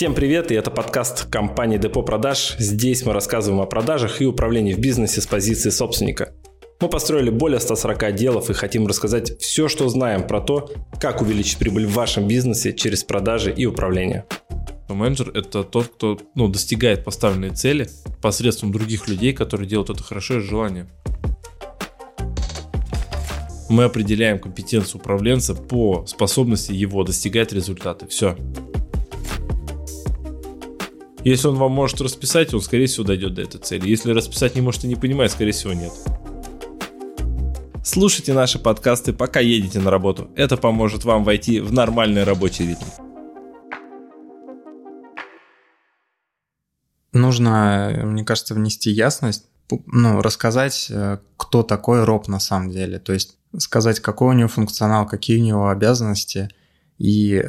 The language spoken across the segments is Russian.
Всем привет, и это подкаст компании Депо Продаж. Здесь мы рассказываем о продажах и управлении в бизнесе с позиции собственника. Мы построили более 140 отделов и хотим рассказать все, что знаем про то, как увеличить прибыль в вашем бизнесе через продажи и управление. Менеджер – это тот, кто ну, достигает поставленные цели посредством других людей, которые делают это хорошо и с желанием. Мы определяем компетенцию управленца по способности его достигать результаты. Все. Если он вам может расписать, он, скорее всего, дойдет до этой цели. Если расписать не может и не понимает, скорее всего, нет. Слушайте наши подкасты, пока едете на работу. Это поможет вам войти в нормальный рабочий ритм. Нужно, мне кажется, внести ясность, ну, рассказать, э, кто такой роб на самом деле. То есть сказать, какой у него функционал, какие у него обязанности, и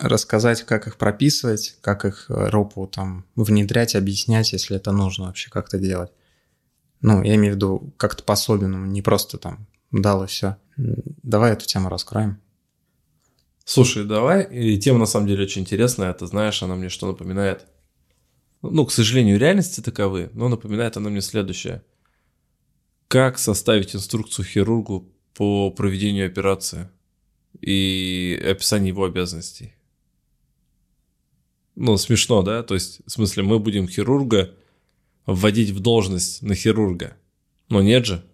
рассказать, как их прописывать, как их э, ропу там внедрять, объяснять, если это нужно вообще как-то делать. Ну, я имею в виду как-то по-особенному, не просто там дал и все. Давай эту тему раскроем. Слушай, давай. И тема на самом деле очень интересная. Ты знаешь, она мне что напоминает? Ну, к сожалению, реальности таковы, но напоминает она мне следующее. Как составить инструкцию хирургу по проведению операции и описание его обязанностей? Ну, смешно, да? То есть, в смысле, мы будем хирурга вводить в должность на хирурга. Но нет же.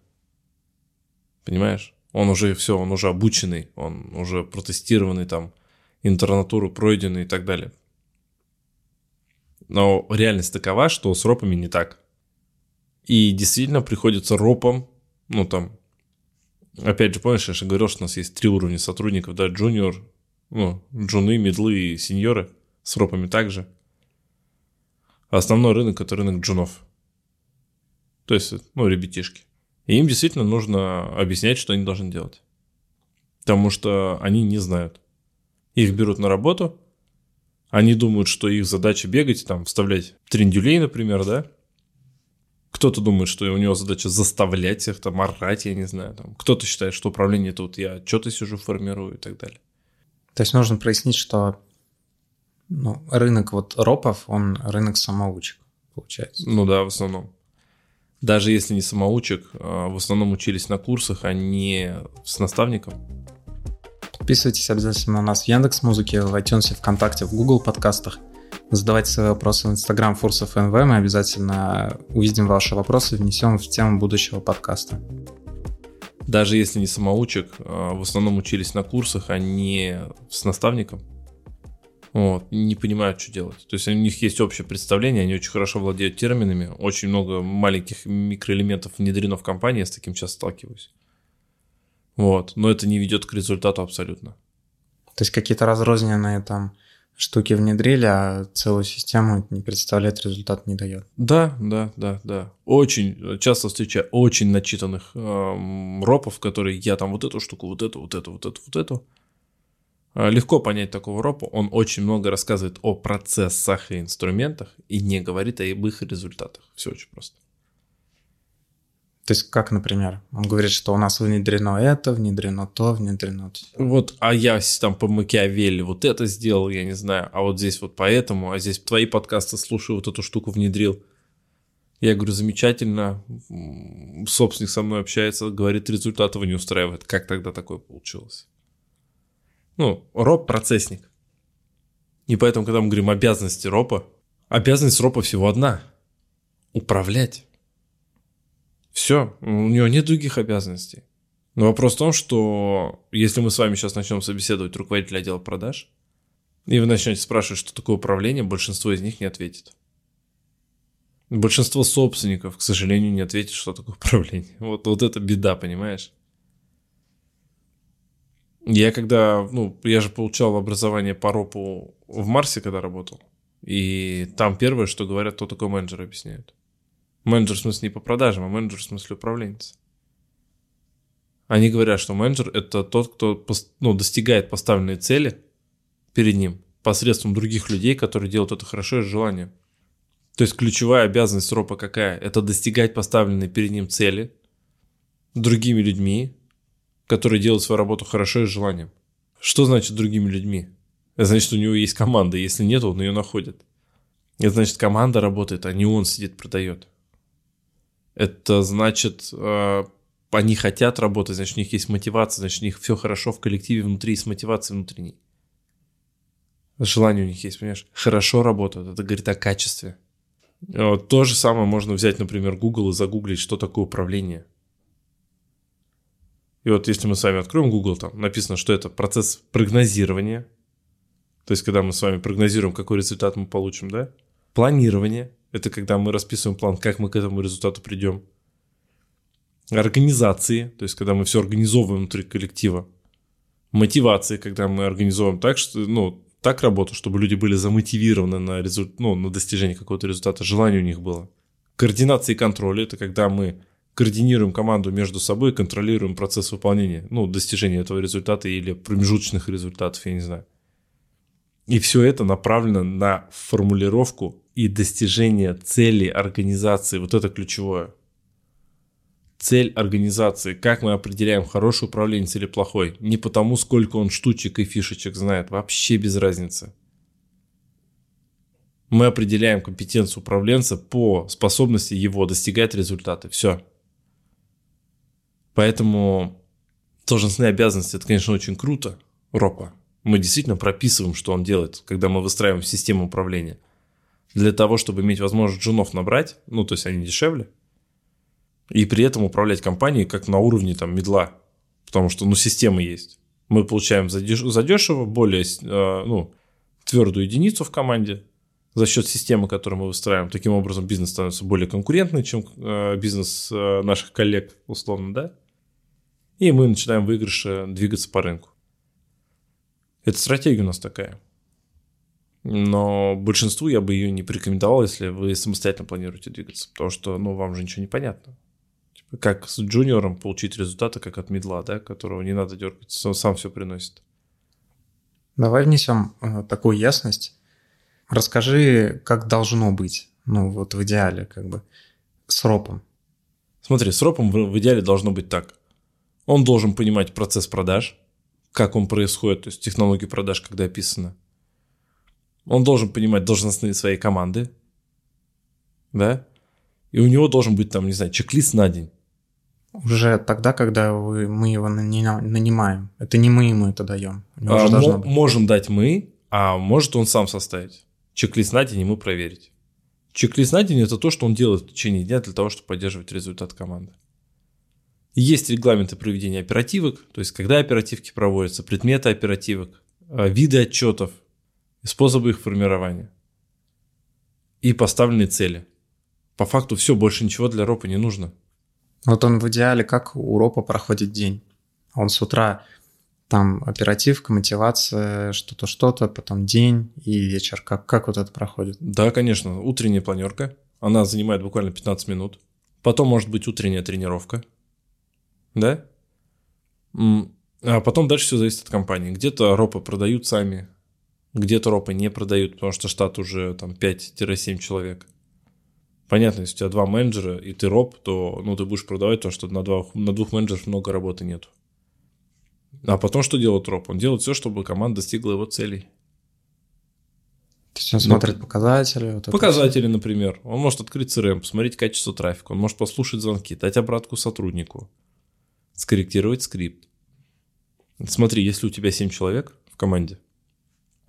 Понимаешь? Он уже все, он уже обученный, он уже протестированный там, интернатуру пройденный и так далее. Но реальность такова, что с ропами не так. И действительно приходится ропом, ну там, опять же, помнишь, я же говорил, что у нас есть три уровня сотрудников, да, джуниор, ну, джуны, медлы и сеньоры – с ропами также. А основной рынок это рынок джунов. То есть, ну, ребятишки. И им действительно нужно объяснять, что они должны делать. Потому что они не знают. Их берут на работу, они думают, что их задача бегать, там, вставлять трендюлей, например, да? Кто-то думает, что у него задача заставлять их, там, орать, я не знаю. Там. Кто-то считает, что управление это вот я что-то сижу, формирую и так далее. То есть нужно прояснить, что ну, рынок вот ропов, он рынок самоучек, получается. Ну да, в основном. Даже если не самоучек, а в основном учились на курсах, а не с наставником. Подписывайтесь обязательно на нас в Яндекс Музыке, в iTunes, ВКонтакте, в Google подкастах. Задавайте свои вопросы в Instagram Фурсов НВ. Мы обязательно увидим ваши вопросы и внесем в тему будущего подкаста. Даже если не самоучек, а в основном учились на курсах, а не с наставником вот, не понимают, что делать. То есть у них есть общее представление, они очень хорошо владеют терминами, очень много маленьких микроэлементов внедрено в компании, я с таким часто сталкиваюсь. Вот, но это не ведет к результату абсолютно. То есть какие-то разрозненные там штуки внедрили, а целую систему не представляет, результат не дает. Да, да, да, да. Очень часто встречаю очень начитанных э, ропов, которые я там вот эту штуку, вот эту, вот эту, вот эту, вот эту. А, легко понять такого ропа. Он очень много рассказывает о процессах и инструментах и не говорит о их результатах. Все очень просто. То есть как, например, он говорит, что у нас внедрено это, внедрено то, внедрено то. Вот, а я там по Макиавелли вот это сделал, я не знаю, а вот здесь вот поэтому, а здесь твои подкасты слушаю, вот эту штуку внедрил. Я говорю, замечательно, собственник со мной общается, говорит, результат его не устраивает. Как тогда такое получилось? Ну, роб процессник. И поэтому, когда мы говорим обязанности ропа, обязанность ропа всего одна – управлять. Все, у него нет других обязанностей. Но вопрос в том, что если мы с вами сейчас начнем собеседовать руководителя отдела продаж, и вы начнете спрашивать, что такое управление, большинство из них не ответит. Большинство собственников, к сожалению, не ответит, что такое управление. Вот, вот это беда, понимаешь? Я когда, ну, я же получал образование по ропу в Марсе, когда работал. И там первое, что говорят, кто такой менеджер, объясняют. Менеджер в смысле не по продажам, а менеджер в смысле управленец. Они говорят, что менеджер – это тот, кто ну, достигает поставленные цели перед ним посредством других людей, которые делают это хорошо и с. То есть ключевая обязанность ропа какая? Это достигать поставленные перед ним цели другими людьми, которые делают свою работу хорошо и с желанием. Что значит другими людьми? Это значит, у него есть команда. Если нет, он ее находит. Это значит, команда работает, а не он сидит, продает. Это значит, э, они хотят работать, значит, у них есть мотивация, значит, у них все хорошо в коллективе внутри, есть мотивация внутренней. Желание у них есть, понимаешь? Хорошо работают, это говорит о качестве. Вот, то же самое можно взять, например, Google и загуглить, что такое управление. И вот если мы с вами откроем Google, там написано, что это процесс прогнозирования. То есть, когда мы с вами прогнозируем, какой результат мы получим, да? Планирование. Это когда мы расписываем план, как мы к этому результату придем. Организации. То есть, когда мы все организовываем внутри коллектива. Мотивации, когда мы организовываем так, что, ну, так работу, чтобы люди были замотивированы на, результ... ну, на достижение какого-то результата, желание у них было. Координация и контроль – это когда мы координируем команду между собой контролируем процесс выполнения, ну, достижения этого результата или промежуточных результатов, я не знаю. И все это направлено на формулировку и достижение цели организации. Вот это ключевое. Цель организации. Как мы определяем, хороший управленец или плохой. Не потому, сколько он штучек и фишечек знает. Вообще без разницы. Мы определяем компетенцию управленца по способности его достигать результаты. Все. Поэтому должностные обязанности, это, конечно, очень круто, ропа мы действительно прописываем, что он делает, когда мы выстраиваем систему управления. Для того, чтобы иметь возможность джунов набрать, ну, то есть они дешевле, и при этом управлять компанией как на уровне там медла, потому что, ну, система есть. Мы получаем задешево более, э, ну, твердую единицу в команде за счет системы, которую мы выстраиваем. Таким образом, бизнес становится более конкурентный, чем э, бизнес э, наших коллег, условно, да? И мы начинаем выигрыше двигаться по рынку. Это стратегия у нас такая. Но большинству я бы ее не порекомендовал, если вы самостоятельно планируете двигаться, потому что, ну, вам же ничего не понятно. Типа, как с джуниором получить результаты, как от медла, да, которого не надо дергать, он сам все приносит. Давай внесем э, такую ясность. Расскажи, как должно быть, ну, вот в идеале, как бы, с ропом. Смотри, с ропом в идеале должно быть так. Он должен понимать процесс продаж, как он происходит, то есть технологии продаж, когда описано. Он должен понимать должностные своей команды, да, и у него должен быть там, не знаю, чек-лист на день. Уже тогда, когда вы, мы его нанимаем. Это не мы ему это даем. А, мо- можем дать мы, а может он сам составить. Чек-лист на день ему проверить. Чек-лист на день – это то, что он делает в течение дня для того, чтобы поддерживать результат команды. Есть регламенты проведения оперативок, то есть когда оперативки проводятся, предметы оперативок, а, виды отчетов, способы их формирования и поставленные цели. По факту все, больше ничего для ропа не нужно. Вот он в идеале, как у ропа проходит день. Он с утра там оперативка, мотивация, что-то, что-то, потом день и вечер. Как, как вот это проходит? Да, конечно. Утренняя планерка. Она занимает буквально 15 минут. Потом может быть утренняя тренировка да? А потом дальше все зависит от компании. Где-то ропы продают сами, где-то ропы не продают, потому что штат уже там 5-7 человек. Понятно, если у тебя два менеджера и ты роп, то ну, ты будешь продавать то, что на, два, на двух менеджеров много работы нет. А потом что делает роп? Он делает все, чтобы команда достигла его целей. То есть он ну, смотрит показатели? Вот показатели, например. Он может открыть CRM, посмотреть качество трафика, он может послушать звонки, дать обратку сотруднику скорректировать скрипт. Смотри, если у тебя 7 человек в команде,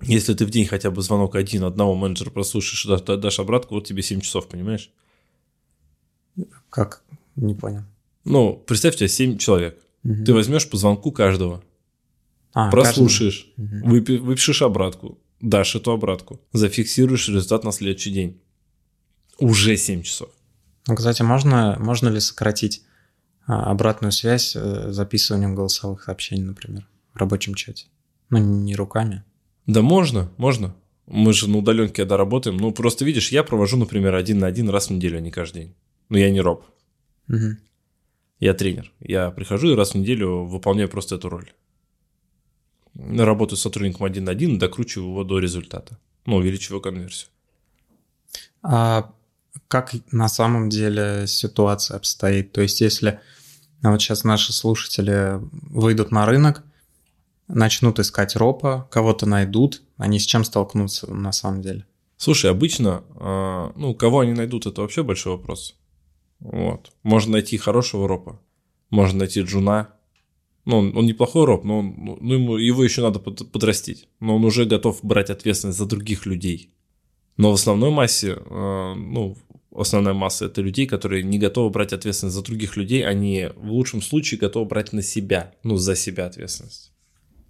если ты в день хотя бы звонок один одного менеджера прослушаешь, дашь обратку, вот тебе 7 часов, понимаешь? Как? Не понял. Ну, представь, у тебя 7 человек. Угу. Ты возьмешь по звонку каждого, а, прослушаешь, угу. выпишешь обратку, дашь эту обратку, зафиксируешь результат на следующий день. Уже 7 часов. Ну, кстати, можно, можно ли сократить обратную связь э, записыванием голосовых сообщений, например, в рабочем чате. Ну, не руками. Да можно, можно. Мы же на удаленке когда работаем. Ну, просто видишь, я провожу, например, один на один раз в неделю, а не каждый день. Но я не роб. Угу. Я тренер. Я прихожу и раз в неделю выполняю просто эту роль. Работаю с сотрудником один на один докручиваю его до результата. Ну, увеличиваю конверсию. А как на самом деле ситуация обстоит? То есть, если а вот сейчас наши слушатели выйдут на рынок, начнут искать ропа, кого-то найдут, Они с чем столкнутся на самом деле? Слушай, обычно, э, ну, кого они найдут, это вообще большой вопрос. Вот. Можно найти хорошего ропа, можно найти джуна. Ну, он, он неплохой роп, но он, ну, ему, его еще надо под, подрастить. Но он уже готов брать ответственность за других людей. Но в основной массе, э, ну, основная масса это людей, которые не готовы брать ответственность за других людей, они в лучшем случае готовы брать на себя, ну, за себя ответственность.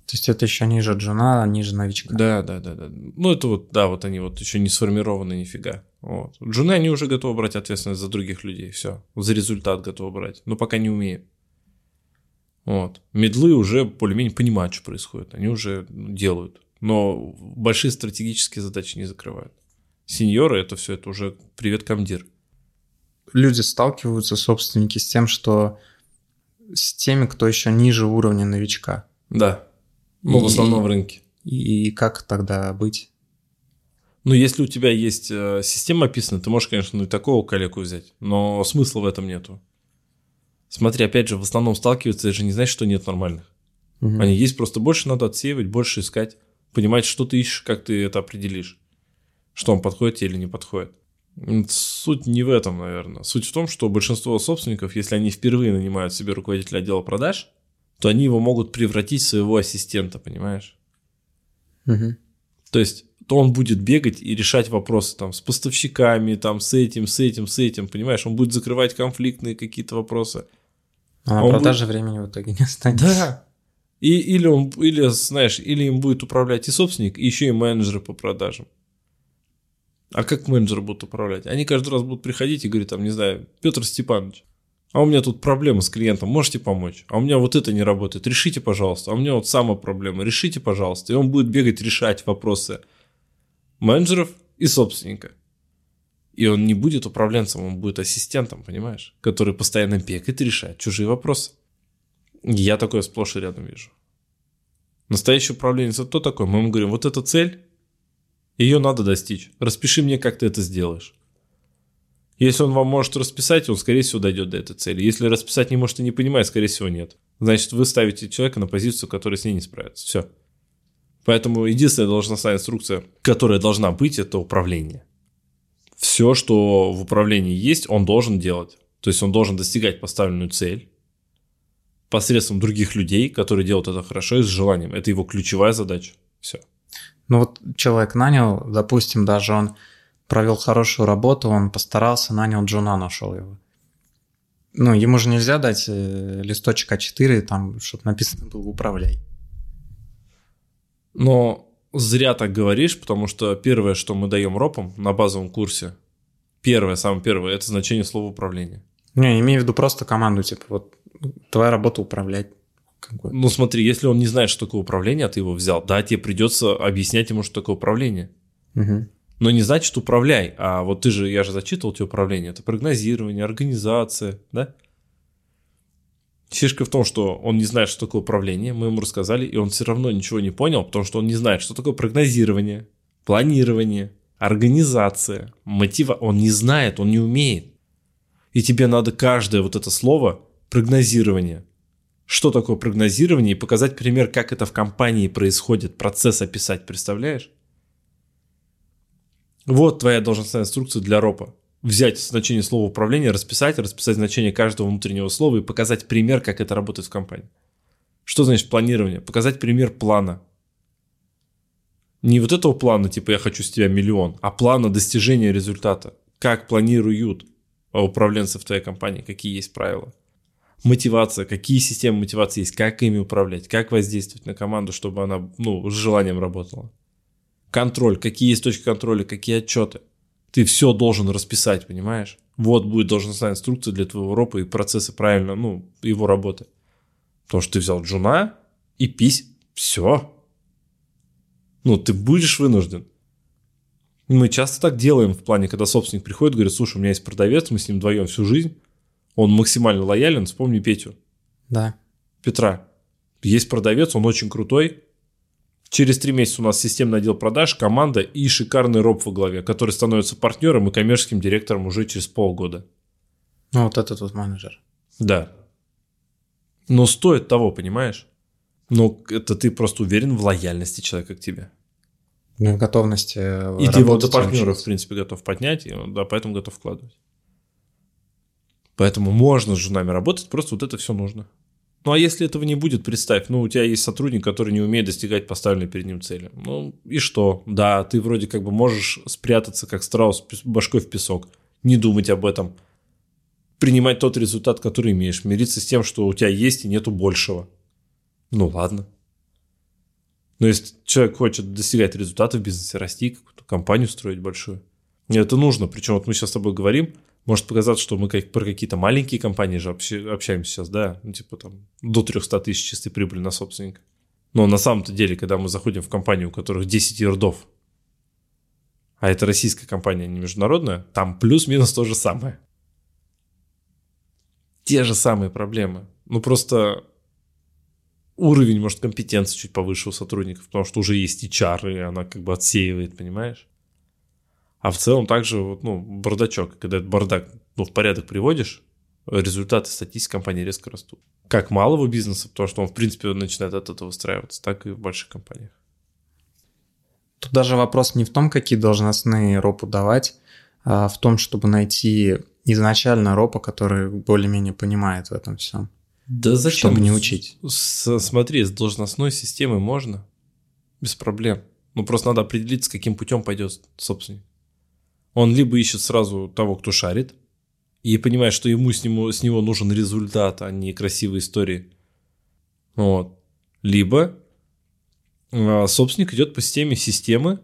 То есть это еще ниже джуна, ниже новичка. Да, да, да, да. Ну, это вот, да, вот они вот еще не сформированы нифига. Вот. Джуны, они уже готовы брать ответственность за других людей, все. За результат готовы брать, но пока не умеют. Вот. Медлы уже более-менее понимают, что происходит. Они уже делают. Но большие стратегические задачи не закрывают. Сеньоры, это все, это уже привет, комдир. Люди сталкиваются, собственники, с тем, что с теми, кто еще ниже уровня новичка. Да. Ну, в основном в рынке. И, и как тогда быть? Ну, если у тебя есть э, система описана, ты можешь, конечно, ну, и такого коллегу взять, но смысла в этом нету. Смотри, опять же, в основном сталкиваются, это же не значит, что нет нормальных. Угу. Они есть, просто больше надо отсеивать, больше искать, понимать, что ты ищешь, как ты это определишь, что он подходит или не подходит. Суть не в этом, наверное. Суть в том, что большинство собственников, если они впервые нанимают себе руководителя отдела продаж, то они его могут превратить в своего ассистента, понимаешь? Угу. То есть то он будет бегать и решать вопросы там с поставщиками, там с этим, с этим, с этим, понимаешь? Он будет закрывать конфликтные какие-то вопросы. А на продаже будет... времени в итоге не останется. Да. И, или он, или, знаешь, или им будет управлять и собственник, и еще и менеджеры по продажам. А как менеджеры будут управлять? Они каждый раз будут приходить и говорить, там, не знаю, Петр Степанович, а у меня тут проблема с клиентом, можете помочь? А у меня вот это не работает, решите, пожалуйста. А у меня вот самая проблема, решите, пожалуйста. И он будет бегать решать вопросы менеджеров и собственника. И он не будет управленцем, он будет ассистентом, понимаешь? Который постоянно бегает и решает чужие вопросы. Я такое сплошь и рядом вижу. Настоящий управленец это кто такой? Мы ему говорим, вот эта цель, ее надо достичь. Распиши мне, как ты это сделаешь. Если он вам может расписать, он, скорее всего, дойдет до этой цели. Если расписать не может и не понимает, скорее всего, нет. Значит, вы ставите человека на позицию, которая с ней не справится. Все. Поэтому единственная должностная инструкция, которая должна быть, это управление. Все, что в управлении есть, он должен делать. То есть он должен достигать поставленную цель посредством других людей, которые делают это хорошо и с желанием. Это его ключевая задача. Все. Ну вот человек нанял, допустим, даже он провел хорошую работу, он постарался, нанял Джуна, нашел его. Ну, ему же нельзя дать э, листочек А4, там, чтобы написано было «Управляй». Но зря так говоришь, потому что первое, что мы даем ропам на базовом курсе, первое, самое первое, это значение слова управление. Не, имею в виду просто команду, типа, вот твоя работа управлять. Ну смотри, если он не знает, что такое управление, а ты его взял, да, тебе придется объяснять ему, что такое управление. Угу. Но не значит управляй, а вот ты же, я же зачитывал тебе управление, это прогнозирование, организация, да? Фишка в том, что он не знает, что такое управление, мы ему рассказали, и он все равно ничего не понял, потому что он не знает, что такое прогнозирование, планирование, организация, мотива. Он не знает, он не умеет. И тебе надо каждое вот это слово прогнозирование. Что такое прогнозирование и показать пример, как это в компании происходит, процесс описать, представляешь? Вот твоя должностная инструкция для ропа. Взять значение слова управление, расписать, расписать значение каждого внутреннего слова и показать пример, как это работает в компании. Что значит планирование? Показать пример плана. Не вот этого плана, типа я хочу с тебя миллион, а плана достижения результата. Как планируют управленцы в твоей компании, какие есть правила. Мотивация, какие системы мотивации есть, как ими управлять, как воздействовать на команду, чтобы она ну, с желанием работала контроль, какие есть точки контроля, какие отчеты. Ты все должен расписать, понимаешь? Вот будет должностная инструкция для твоего ропа и процесса правильно, ну, его работы. Потому что ты взял джуна и пись, все. Ну, ты будешь вынужден. Мы часто так делаем в плане, когда собственник приходит, говорит, слушай, у меня есть продавец, мы с ним вдвоем всю жизнь, он максимально лоялен, вспомни Петю. Да. Петра. Есть продавец, он очень крутой, Через три месяца у нас системный отдел продаж, команда и шикарный роб во главе, который становится партнером и коммерческим директором уже через полгода. Ну, вот этот вот менеджер. Да. Но стоит того, понимаешь? Но это ты просто уверен в лояльности человека к тебе. Ну, готовности И ты его до партнеров, в принципе, готов поднять, и, да, поэтому готов вкладывать. Поэтому можно с женами работать, просто вот это все нужно. Ну а если этого не будет, представь, ну у тебя есть сотрудник, который не умеет достигать поставленной перед ним цели. Ну и что? Да, ты вроде как бы можешь спрятаться, как страус, башкой в песок, не думать об этом, принимать тот результат, который имеешь, мириться с тем, что у тебя есть и нету большего. Ну ладно. Но если человек хочет достигать результата в бизнесе, расти, какую-то компанию строить большую, это нужно. Причем вот мы сейчас с тобой говорим, может показаться, что мы как, про какие-то маленькие компании же общ, общаемся сейчас, да, ну, типа там до 300 тысяч чистой прибыли на собственника. Но на самом-то деле, когда мы заходим в компанию, у которых 10 ярдов, а это российская компания, не международная, там плюс-минус то же самое. Те же самые проблемы. Ну просто уровень, может, компетенции чуть повыше у сотрудников, потому что уже есть HR, и она как бы отсеивает, понимаешь? А в целом также, вот, ну, бардачок, когда этот бардак ну, в порядок приводишь, результаты статистики компании резко растут. Как малого бизнеса, потому что он, в принципе, начинает от этого выстраиваться, так и в больших компаниях. Тут даже вопрос не в том, какие должностные ропу давать, а в том, чтобы найти изначально ропа, который более-менее понимает в этом всем. Да зачем? Чтобы не учить. С, смотри, с должностной системой можно, без проблем. Ну, просто надо определиться, каким путем пойдет собственник. Он либо ищет сразу того, кто шарит, и понимает, что ему с, нему, с него нужен результат, а не красивые истории. Вот. Либо э, собственник идет по системе системы,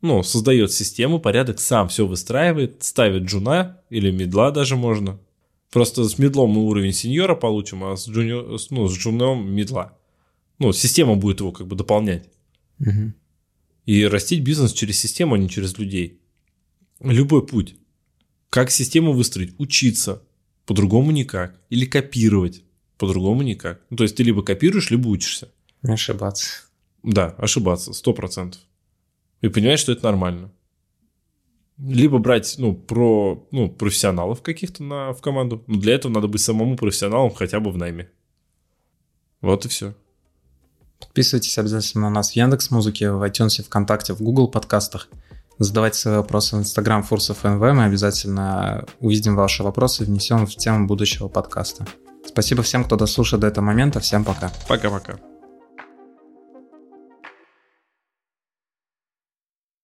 ну, создает систему, порядок, сам все выстраивает, ставит джуна или медла даже можно. Просто с медлом мы уровень сеньора получим, а с, джуни... ну, с джуном медла. Ну, система будет его как бы дополнять. Угу. И растить бизнес через систему, а не через людей. Любой путь. Как систему выстроить? Учиться. По-другому никак. Или копировать. По-другому никак. Ну, то есть ты либо копируешь, либо учишься. Ошибаться. Да, ошибаться, сто процентов. И понимаешь, что это нормально. Либо брать, ну, про, ну, профессионалов каких-то на, в команду. Но для этого надо быть самому профессионалом хотя бы в найме. Вот и все. Подписывайтесь обязательно на нас в Яндекс Музыке, в iTunes, ВКонтакте, в Google подкастах. Задавайте свои вопросы в Инстаграм Фурсов НВ. Мы обязательно увидим ваши вопросы и внесем в тему будущего подкаста. Спасибо всем, кто дослушал до этого момента. Всем пока. Пока-пока.